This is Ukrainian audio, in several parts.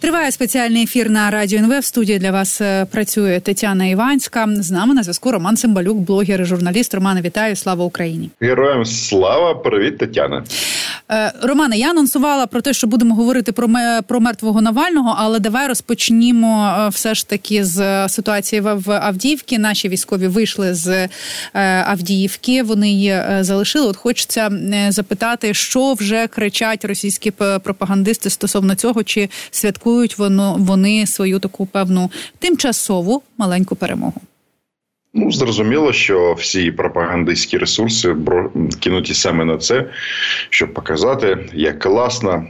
Триває спеціальний ефір на радіо НВ. В студії для вас е, працює Тетяна Іванська. З нами на зв'язку Роман Цимбалюк, блогер і журналіст. Романе, вітаю! Слава Україні! Героям слава! Привіт, Тетяна! Е, Романе, я анонсувала про те, що будемо говорити про про мертвого Навального, але давай розпочнімо е, все ж таки з ситуації в Авдіївці. Наші військові вийшли з Авдіївки. Вони її залишили. От хочеться запитати, що вже кричать російські пропагандисти стосовно цього, чи святкують воно вони свою таку певну тимчасову маленьку перемогу. Ну, зрозуміло, що всі пропагандистські ресурси кинуті саме на це, щоб показати, як класно,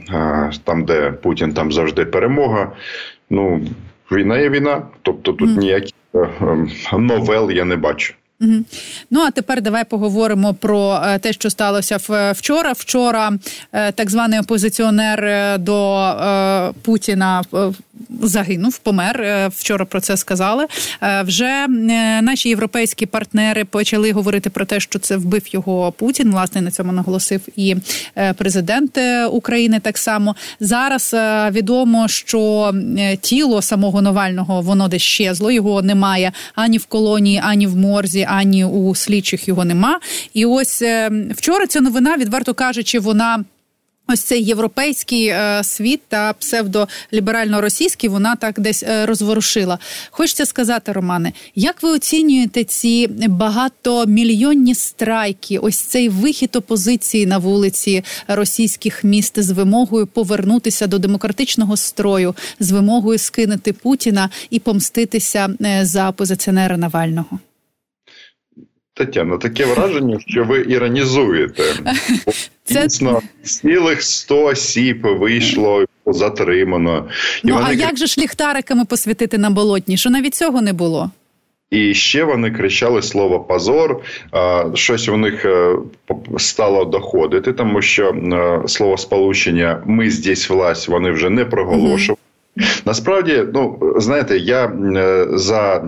там, де Путін, там завжди перемога. Ну, війна є війна, тобто тут mm. ніяких е, ем, новел я не бачу. Угу. Ну а тепер давай поговоримо про е, те, що сталося вчора. Вчора е, так званий опозиціонер е, до Путіна загинув, помер. Вчора про це сказали. Вже наші європейські партнери почали говорити про те, що це вбив його Путін. Власне на цьому наголосив і президент України. Так само зараз відомо, що тіло самого Навального воно десь щезло, його немає ані в колонії, ані в морзі ані у слідчих його нема. І ось е, вчора ця новина, відверто кажучи, вона. Ось цей європейський е, світ та псевдоліберально-російський вона так десь е, розворушила. Хочеться сказати, Романе, як ви оцінюєте ці багатомільйонні страйки? Ось цей вихід опозиції на вулиці російських міст з вимогою повернутися до демократичного строю, з вимогою скинути Путіна і помститися е, за опозиціонера Навального? Тетяна, таке враження, що ви іронізуєте. Це... Дійсно, цілих 100 осіб вийшло затримано. І ну вони... а як же ж ліхтариками посвятити на болотні? Що навіть цього не було? І ще вони кричали слово позор. Щось у них е, стало доходити, тому що е, слово сполучення ми здесь власть вони вже не проголошували. Насправді, ну знаєте, я е, за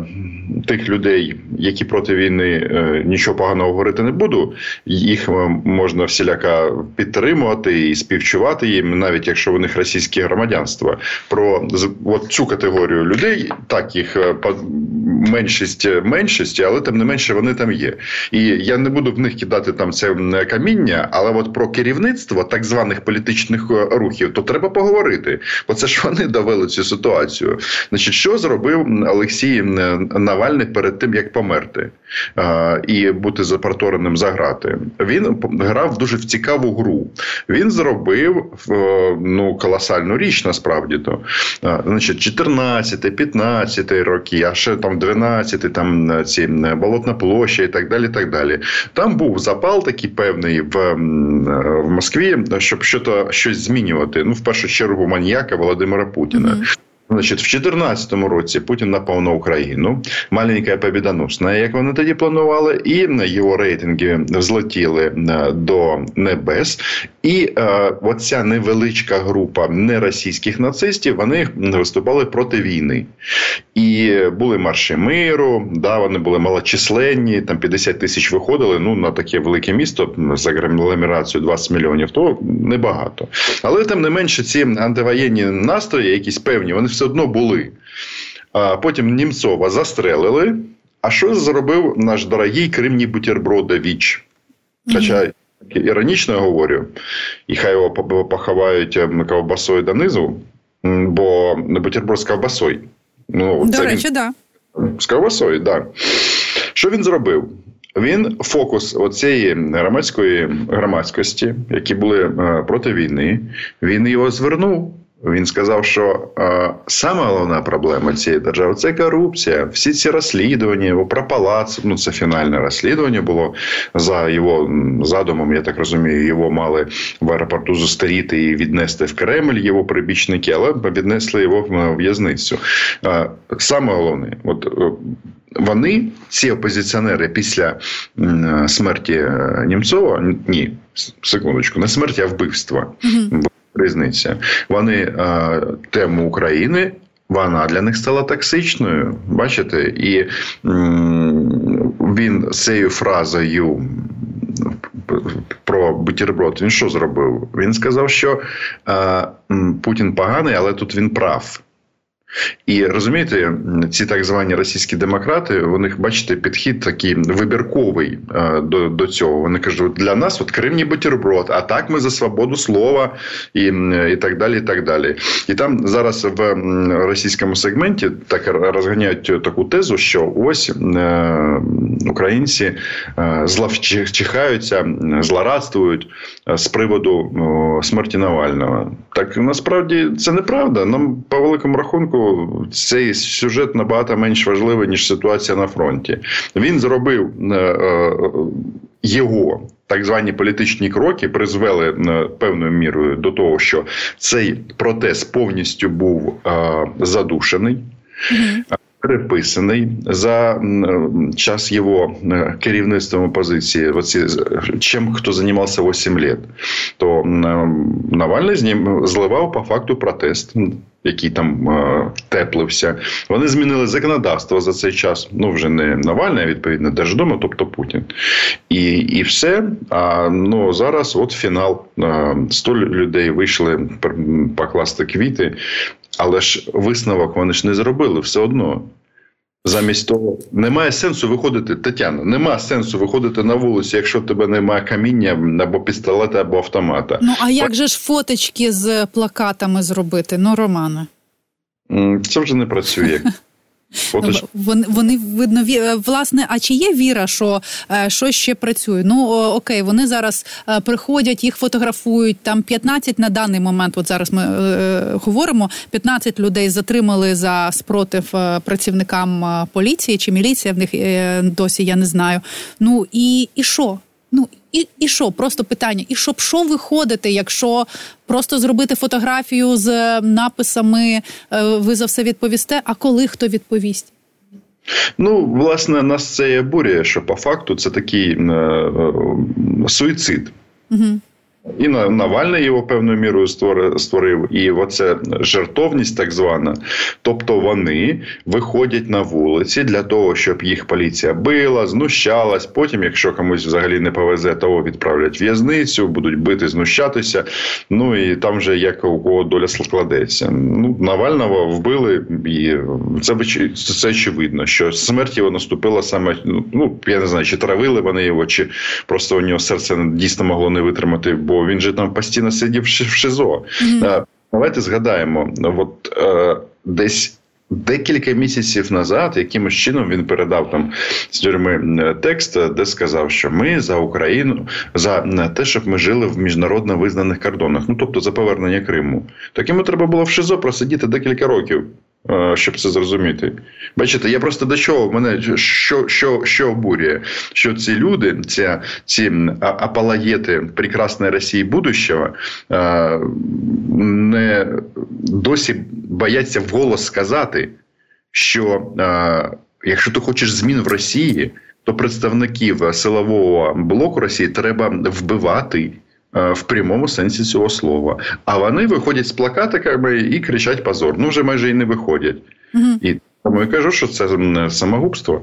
тих людей, які проти війни е, нічого поганого говорити не буду. Їх е, можна всіляка підтримувати і співчувати їм, навіть якщо у них російське громадянство. Про от цю категорію людей, так їх меншість меншості, але тим не менше вони там є. І я не буду в них кидати там це каміння, але от про керівництво так званих політичних рухів, то треба поговорити, бо це ж вони довели зробили цю ситуацію. Значить, що зробив Олексій Навальний перед тим, як померти і бути запортореним за грати? Він грав дуже в цікаву гру. Він зробив ну колосальну річ, насправді то. Значить, 14, 15 роки, а ще там 12, там ці болотна площа і так далі. так далі. Там був запал такий певний в в Москві, щоб щось змінювати. Ну, в першу чергу, маніяка Володимира Путіна. 嗯。Значить, в 2014 році Путін напав на Україну. Маленька побідоносна, як вони тоді планували, і його рейтинги взлетіли е, до небес. І е, оця невеличка група неросійських нацистів вони виступали проти війни. І були марші миру, да, вони були малочисленні, там 50 тисяч виходили. Ну на таке велике місто за агломерацію 20 мільйонів, то небагато. Але тим не менше, ці антивоєнні настрої, якісь певні, вони все одно були. А Потім Німцова застрелили. А що зробив наш дорогий кримні бутербродович? Хоча іронічно говорю, і хай його поховають ем, ковбасою донизу, бо бутерброд з ковбасою. Ну, До речі, він... да. З ковбасою, так. Да. Що він зробив? Він фокус оцієї громадської громадськості, які були е, проти війни, він його звернув він сказав, що е, саме головна проблема цієї держави це корупція. Всі ці розслідування про палац, ну це фінальне розслідування було за його задумом. Я так розумію, його мали в аеропорту зустріти і віднести в Кремль його прибічники, але віднесли його в в'язницю. Е, саме головне, от. Е, вони, ці опозиціонери, після смерті е, Німцова, ні, секундочку, не смерті, а вбивства. Угу різниця. Вони е, тему України. Вона для них стала токсичною, бачите, і він цією фразою про бутерброд, він що зробив? Він сказав, що е, Путін поганий, але тут він прав. І розумієте, ці так звані російські демократи, у них бачите, підхід такий вибірковий е, до до цього. Вони кажуть, для нас от Крим не бутерброд, а так ми за свободу слова і і так далі. І так далі. І там зараз в російському сегменті так розганяють таку тезу, що ось е, українці е, зловчихаються, злорадствують з приводу смерті Навального. Так насправді це неправда. Нам по великому рахунку цей сюжет набагато менш важливий, ніж ситуація на фронті. Він зробив е, е, його. Так звані політичні кроки призвели е, певною мірою до того, що цей протест повністю був задушений. Mm-hmm. Переписаний за час його керівництвом опозиції, оці, чим хто займався 8 років, то Навальний з ним зливав по факту протест який там е, теплився. Вони змінили законодавство за цей час. Ну вже не Навальний, а відповідно Держдума, тобто Путін. І і все. А ну зараз от фінал. 100 людей вийшли покласти квіти, але ж висновок вони ж не зробили все одно. Замість того, немає сенсу виходити, Тетяна, Нема сенсу виходити на вулицю, якщо в тебе немає каміння або пістолета, або автомата. Ну а як же ж фоточки з плакатами зробити? Ну, Романе? Це вже не працює. Отож... Вони вони видно е, власне. А чи є віра, що е, що ще працює? Ну окей, вони зараз е, приходять, їх фотографують. Там 15 на даний момент. От зараз ми е, говоримо: 15 людей затримали за спротив працівникам поліції чи міліція. В них досі я не знаю. Ну і, і що? Ну і і що? Просто питання. І щоб що виходити, якщо просто зробити фотографію з написами е, ви за все відповісте? А коли хто відповість? Ну, власне, нас це і обурює, що по факту це такий е, е, суїцид. Угу. І Навальний його певною мірою створив, і оце жертовність, так звана. Тобто вони виходять на вулиці для того, щоб їх поліція била, знущалась. Потім, якщо комусь взагалі не повезе, того відправлять в'язницю, будуть бити, знущатися. Ну і там вже як у кого доля складеться. Ну Навального вбили, і це це очевидно, що смерть його наступила саме. Ну я не знаю, чи травили вони його, чи просто у нього серце дійсно могло не витримати бо він же там постійно сидів в ШИЗО. Mm-hmm. Давайте згадаємо, от е, десь. Декілька місяців назад, якимось чином він передав там з тюрми е, текст, де сказав, що ми за Україну за те, щоб ми жили в міжнародно визнаних кордонах, ну тобто за повернення Криму. Так йому треба було в ШИЗО просидіти декілька років. Е, щоб це зрозуміти, бачите, я просто до чого? Мене що що, що обурює, що ці люди, ці ці апалагети прекрасної Росії будущого, е, не досі бояться вголос сказати, що е, якщо ти хочеш змін в Росії, то представників силового блоку Росії треба вбивати. Е, в прямому сенсі цього слова. А вони виходять з плакатиками і кричать позор. Ну вже майже і не виходять. Угу. І тому я кажу, що це самогубство.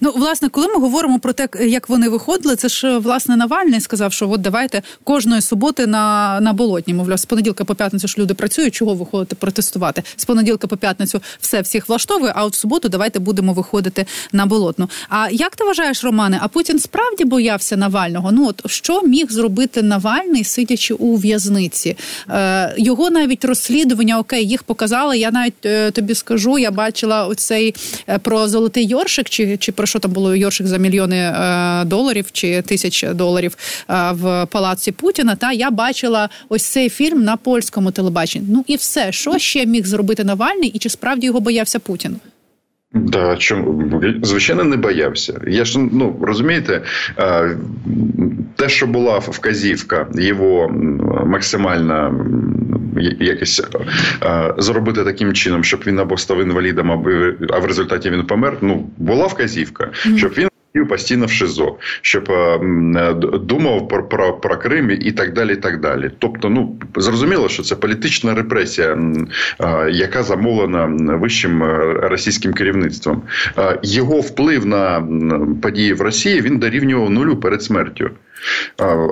Ну, власне, коли ми говоримо про те, як вони виходили, це ж власне Навальний сказав, що от давайте кожної суботи на на болотні. Мовляв, з понеділка по п'ятницю ж люди працюють. Чого виходити протестувати? З понеділка по п'ятницю все всіх влаштовує. А от в суботу давайте будемо виходити на болотну. А як ти вважаєш, Романе? А Путін справді боявся Навального? Ну от що міг зробити Навальний, сидячи у в'язниці? Е, Його навіть розслідування окей, їх показали. Я навіть е, тобі скажу, я бачила оцей е, про золотий Йоршик, чи чи про що там було Йоршик за мільйони е, доларів чи тисяч доларів е, в палаці Путіна. Та я бачила ось цей фільм на польському телебаченні. Ну і все, що ще міг зробити Навальний, і чи справді його боявся Путін? Да, чому звичайно не боявся. Я ж ну розумієте, те, що була вказівка його максимальна якось зробити таким чином, щоб він або став інвалідом, або а в результаті він помер. Ну була вказівка, щоб він постійно в ШИЗО, щоб думав про про, про Крим і так далі. і так далі. Тобто, ну зрозуміло, що це політична репресія, яка замовлена вищим російським керівництвом. Його вплив на події в Росії він дорівнював нулю перед смертю.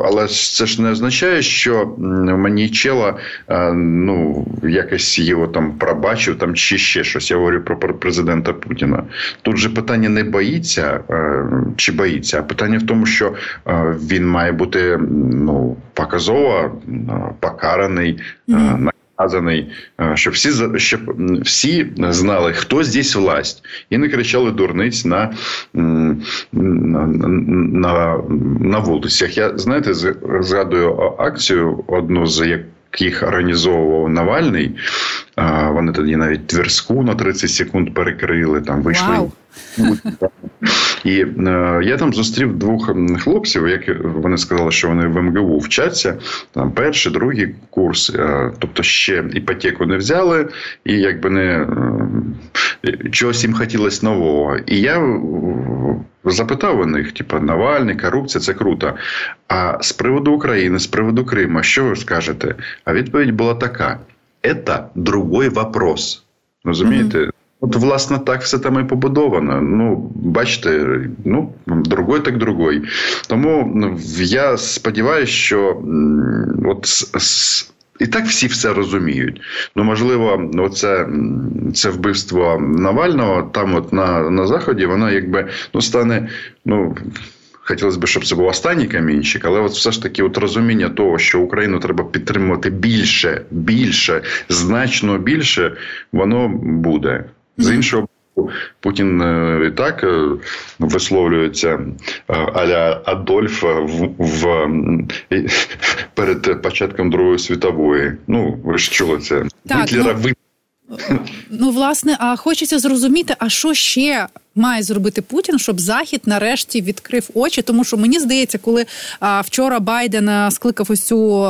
Але це ж не означає, що Манічела ну, якось його там пробачив там чи ще щось. Я говорю про президента Путіна. Тут же питання не боїться чи боїться, а питання в тому, що він має бути ну, показово покараний. Mm-hmm наказаний, щоб всі щоб всі знали, хто здесь власть, і не кричали дурниць на на, на, на вулицях. Я знаєте, згадую акцію одну з яких організовував Навальний. Вони тоді навіть Тверську на 30 секунд перекрили. Там вийшли. Wow. І е, я там зустрів двох хлопців, які вони сказали, що вони в МГУ вчаться. Там перший, другий курс, е, тобто ще іпотеку не взяли, і якби не е, чогось їм хотілося нового. І я запитав у них: типу, Навальний, корупція це круто. А з приводу України, з приводу Криму, що ви скажете? А відповідь була така: це другой вопрос. Розумієте? От, власне, так все там і побудовано. Ну, бачите, ну другой так другой. Тому я сподіваюся, що от і так всі все розуміють. Ну, можливо, оце це вбивство Навального там, от на на заході, воно якби ну стане. ну. Хотілося б, щоб це був останній камінчик, але от все ж таки, от розуміння того, що Україну треба підтримувати більше, більше, значно більше, воно буде. З іншого боку, Путін е, і так е, висловлюється е, аля Адольф в, в перед початком Другої світової. Ну ви ж чули це так, Гітлера ну... Ну, власне, а хочеться зрозуміти, а що ще має зробити Путін, щоб Захід нарешті відкрив очі? Тому що мені здається, коли а, вчора Байден скликав ось цю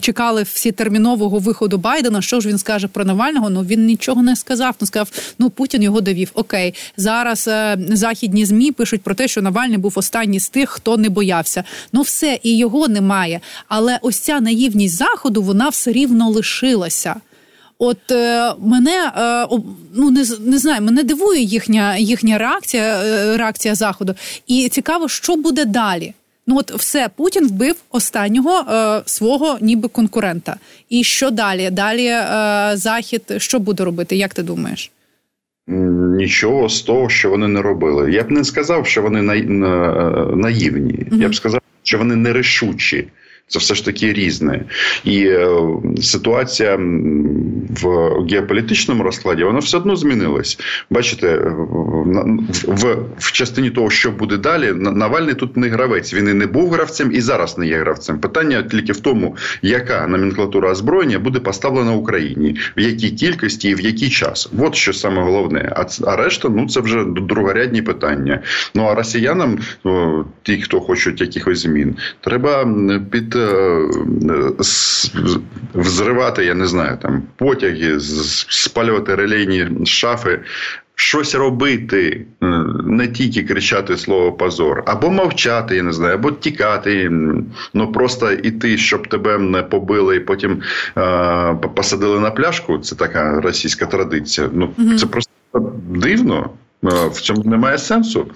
чекали всі термінового виходу Байдена. Що ж він скаже про Навального? Ну він нічого не сказав. Ну сказав, ну Путін його довів. Окей, зараз а, е, західні змі пишуть про те, що Навальний був останній з тих, хто не боявся. Ну все і його немає. Але ось ця наївність заходу вона все рівно лишилася. От е, мене е, ну не не знаю, мене дивує їхня їхня реакція, е, реакція заходу, і цікаво, що буде далі. Ну от все Путін вбив останнього е, свого, ніби конкурента. І що далі? Далі е, захід що буде робити? Як ти думаєш? Нічого з того, що вони не робили. Я б не сказав, що вони на, на, наївні. Mm-hmm. Я б сказав, що вони нерішучі. Це все ж таки різне, і е, ситуація в геополітичному розкладі вона все одно змінилась. Бачите, в в частині того, що буде далі, Навальний тут не гравець. Він і не був гравцем, і зараз не є гравцем. Питання тільки в тому, яка номенклатура озброєння буде поставлена Україні, в якій кількості і в який час. От що саме головне. А а решта, ну це вже другорядні питання. Ну а росіянам, ті, хто хочуть якихось змін, треба під Е, взривати, я не знаю, там потяги, спалювати релейні шафи. Щось робити, е, не тільки кричати слово позор, або мовчати, я не знаю, або тікати, ну просто йти, щоб тебе не побили, і потім е, посадили на пляшку. Це така російська традиція. Ну mm це просто дивно. Е, в цьому немає сенсу.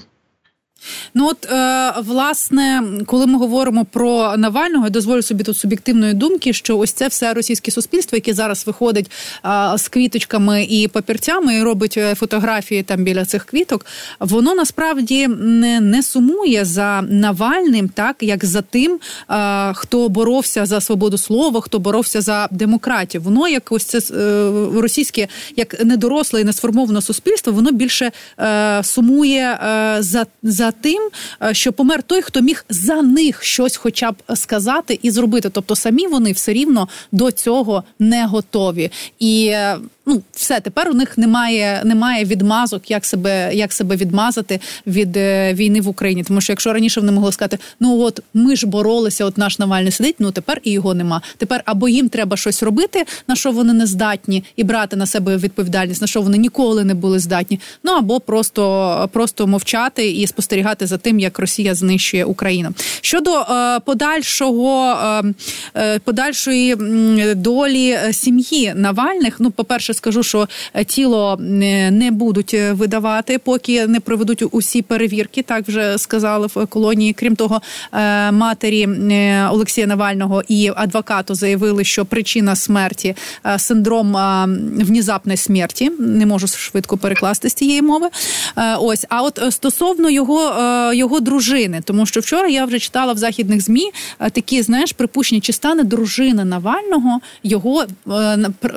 Ну от е, власне, коли ми говоримо про Навального, я дозволю собі тут суб'єктивної думки, що ось це все російське суспільство, яке зараз виходить е, з квіточками і папірцями, і робить е, фотографії там біля цих квіток, воно насправді не не сумує за Навальним, так як за тим, е, хто боровся за свободу слова, хто боровся за демократію. Воно як ось це е, російське, як недоросле і несформоване суспільство, воно більше е, сумує за за тим, е, що помер той, хто міг за них щось, хоча б сказати і зробити. Тобто самі вони все рівно до цього не готові. І е, ну все тепер у них немає немає відмазок, як себе як себе відмазати від е, війни в Україні. Тому що якщо раніше вони могли сказати, ну от ми ж боролися, от наш Навальний сидить, ну тепер і його нема. Тепер або їм треба щось робити, на що вони не здатні, і брати на себе відповідальність, на що вони ніколи не були здатні. Ну або просто просто мовчати і спостерігати за тим, як Росія знищує Україну. Щодо е, подальшого е, е подальшої долі е, сім'ї Навальних, ну по перше скажу, що е, тіло е, не будуть е, видавати, поки не проведуть усі перевірки. Так вже сказали в колонії. Крім того, матері Олексія Навального і адвокату заявили, що причина смерті синдром внезапної смерті. Не можу швидко перекласти з цієї мови. Ось, а от стосовно його його дружини, тому що вчора я вже читала в західних змі такі, знаєш, припущення, чи стане дружина Навального його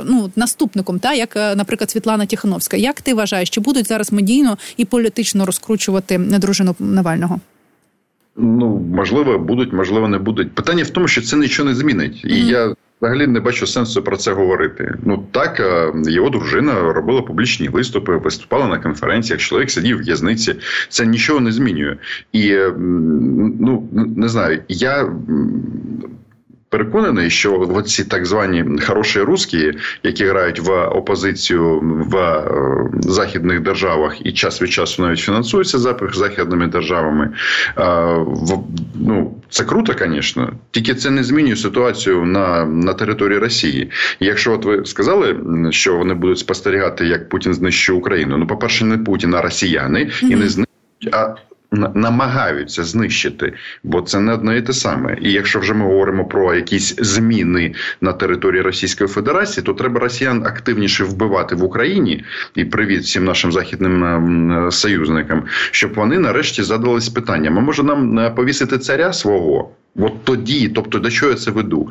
ну, наступником. Та як, е, наприклад, Світлана Тихановська. Як ти вважаєш, чи будуть зараз медійно і політично розкручувати дружину Навального? Ну можливо, будуть, можливо, не будуть. Питання в тому, що це нічого не змінить, і я. Взагалі не бачу сенсу про це говорити. Ну так е, його дружина робила публічні виступи, виступала на конференціях. Чоловік сидів в в'язниці. Це нічого не змінює. І ну не знаю, я переконаний, що ці так звані хороші русські, які грають в опозицію в е, західних державах і час від часу навіть фінансуються західними державами. Ну це круто, звісно, тільки це не змінює ситуацію на на території Росії. І Якщо от ви сказали, що вони будуть спостерігати, як Путін знищує Україну. Ну, по перше, не Путін, а росіяни і не знищують, а намагаються знищити, бо це не одне і те саме. І якщо вже ми говоримо про якісь зміни на території Російської Федерації, то треба росіян активніше вбивати в Україні і привіт всім нашим західним ем, союзникам, щоб вони нарешті задались питанням: а може нам е, повісити царя свого? От тоді, тобто до чого я це веду?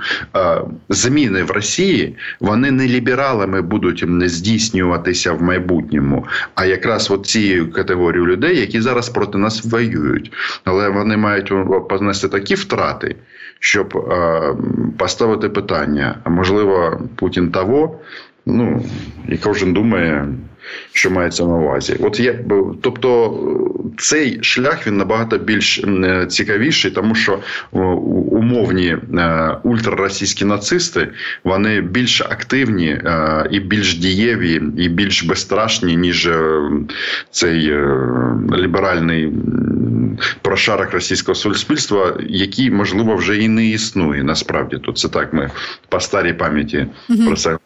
Зміни в Росії вони не лібералами будуть не здійснюватися в майбутньому, а якраз от цією категорією людей, які зараз проти нас воюють, але вони мають понести такі втрати, щоб поставити питання: а можливо, Путін того, ну і кожен думає що мається на увазі. От є, тобто цей шлях він набагато більш цікавіший, тому що умовні е, ультраросійські нацисти вони більш активні е, і більш дієві, і більш безстрашні, ніж е, цей ліберальний прошарок російського суспільства, який можливо вже і не існує. Насправді то це так. Ми по старій пам'яті про це.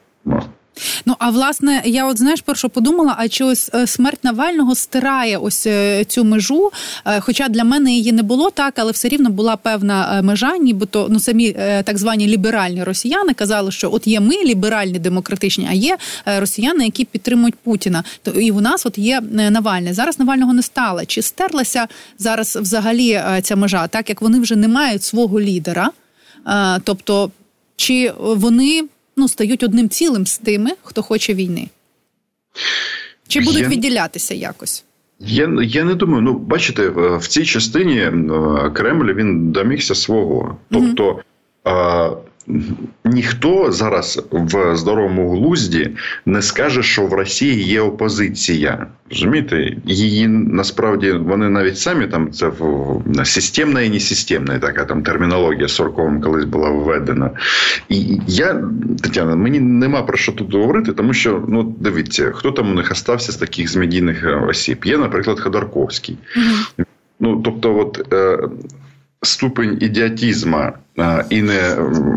Ну а власне, я от знаєш, перше подумала, а чи ось е, смерть Навального стирає ось е, цю межу? Е, хоча для мене її не було так, але все рівно була певна межа, нібито ну самі так звані ліберальні росіяни казали, що от є ми ліберальні демократичні, а є росіяни, які підтримують Путіна. То і у нас от є Навальний. Зараз Навального не стало. Чи стерлася зараз взагалі ця межа, так як вони вже не мають свого лідера? Тобто, чи вони ну, стають одним цілим з тими, хто хоче війни? Чи будуть я... відділятися якось? Я я не думаю. Ну, бачите, в цій частині Кремль він домігся свого. Тобто. Mm-hmm ніхто зараз в здоровому глузді не скаже, що в Росії є опозиція. Розумієте? Її насправді вони навіть самі там це системна і несистемна, така там термінологія Сорковим колись була введена. І я, Тетяна, мені нема про що тут говорити, тому що ну дивіться, хто там у них остався з таких з медійних е, осіб. Є, наприклад, Ходорковський. Mm-hmm. Ну, тобто, от е, ступень ідіотізма і не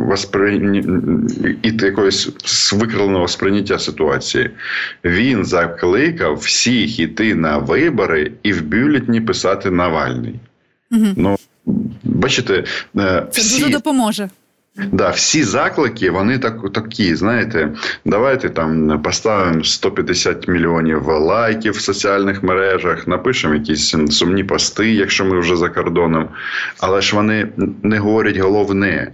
воспри... і якогось викривленого сприйняття ситуації. Він закликав всіх іти на вибори і в бюлетні писати Навальний. Угу. Ну, бачите, всі... це дуже допоможе. Да, всі заклики, вони так такі. Знаєте, давайте там поставимо 150 мільйонів лайків в соціальних мережах, напишемо якісь сумні пости, якщо ми вже за кордоном. Але ж вони не говорять головне,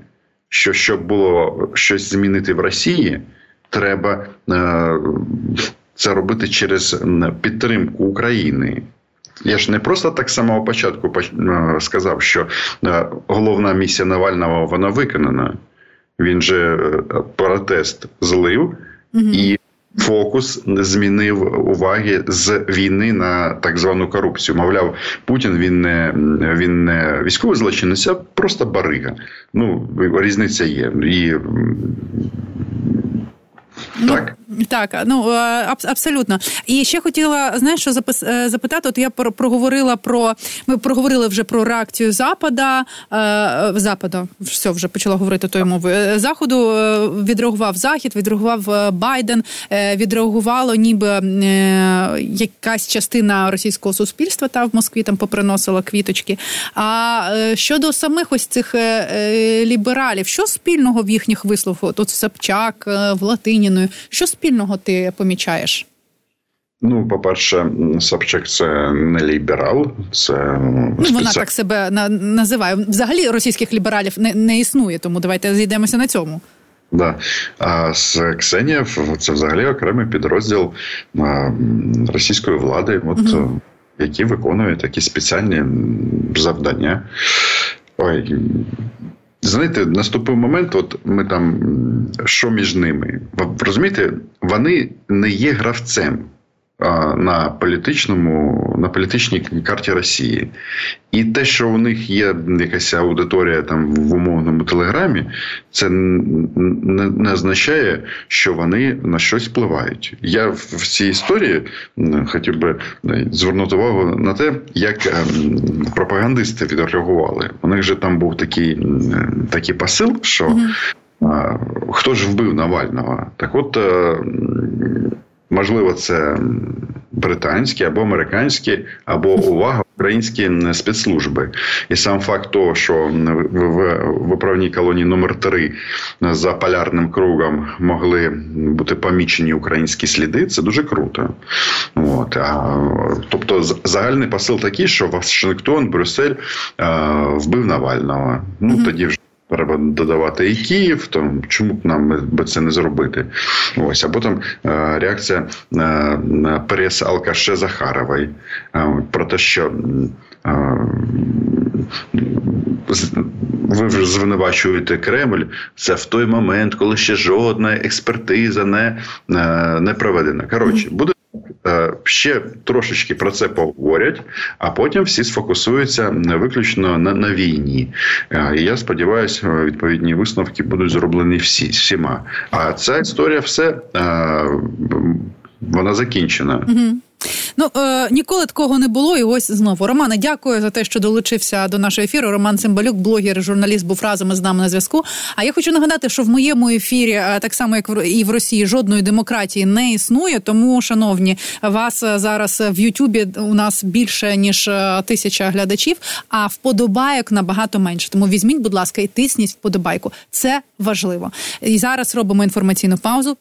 що щоб було щось змінити в Росії, треба е, це робити через підтримку України. Я ж не просто так самого початку е, сказав, що е, головна місія Навального вона виконана. Він же е, протест злив, угу. і фокус змінив уваги з війни на так звану корупцію. Мовляв, Путін він не він не військовий злочинець, а просто барига. Ну різниця є і. Ну, так, так, ну е, абсолютно. І ще хотіла знаєш, що е, запитати. От я проговорила про ми проговорили вже про реакцію Запада е, Запада. Все вже почала говорити тою мовою. Заходу відреагував Захід, відреагував Байден, відреагувало, ніби якась частина російського суспільства та в Москві там поприносила квіточки. А щодо самих ось цих лібералів, що спільного в їхніх висловах? Тут Собчак, з Латиніною, що спільного ти помічаєш? Ну, по-перше, Собчак це не ліберал, це ну, спеці... вона так себе називає. Взагалі російських лібералів не не існує, тому давайте зійдемося на цьому. Да. А з Ксенія це взагалі окремий підрозділ російської влади, от, угу. які виконують такі спеціальні завдання. Ой, Знаєте, наступив момент, от ми там, що між ними? Розумієте, вони не є гравцем на політичному, на політичній карті Росії. І те, що у них є якась аудиторія там в умовному телеграмі, це не, не означає, що вони на щось впливають. Я в цій історії хотів би е, звернути увагу на те, як ем, пропагандисти відреагували. У них же там був такий такий посил, що. Хто ж вбив Навального? Так от е, Можливо, це британські або американські, або увага українські спецслужби. І сам факт того, що в виправній колонії номер 3 за полярним кругом могли бути помічені українські сліди, це дуже круто. От. А, Тобто, загальний посил такий, що Вашингтон, Брюссель а, вбив Навального. Ну тоді вже. Треба додавати і Київ, то чому б нам би це не зробити? Ось або там е, реакція на, на прес Алкаше Захарової е, про те, що е, ви вже звинувачуєте Кремль. Це в той момент, коли ще жодна експертиза не, не проведена. Коротше, буде. Е, ще трошечки про це поговорять, а потім всі сфокусуються виключно на на війні. Е, і я сподіваюся, відповідні висновки будуть зроблені всі всіма. А ця історія все е, вона закінчена. Угу. Ну е, ніколи такого не було. І ось знову Романе, дякую за те, що долучився до нашого ефіру. Роман Цимбалюк, блогер, журналіст, був разом із нами на зв'язку. А я хочу нагадати, що в моєму ефірі, е, так само як і в Росії, жодної демократії не існує. Тому, шановні, вас е, зараз в Ютубі у нас більше ніж е, тисяча глядачів, а вподобайок набагато менше. Тому візьміть, будь ласка, і тисніть вподобайку. Це важливо. І зараз робимо інформаційну паузу.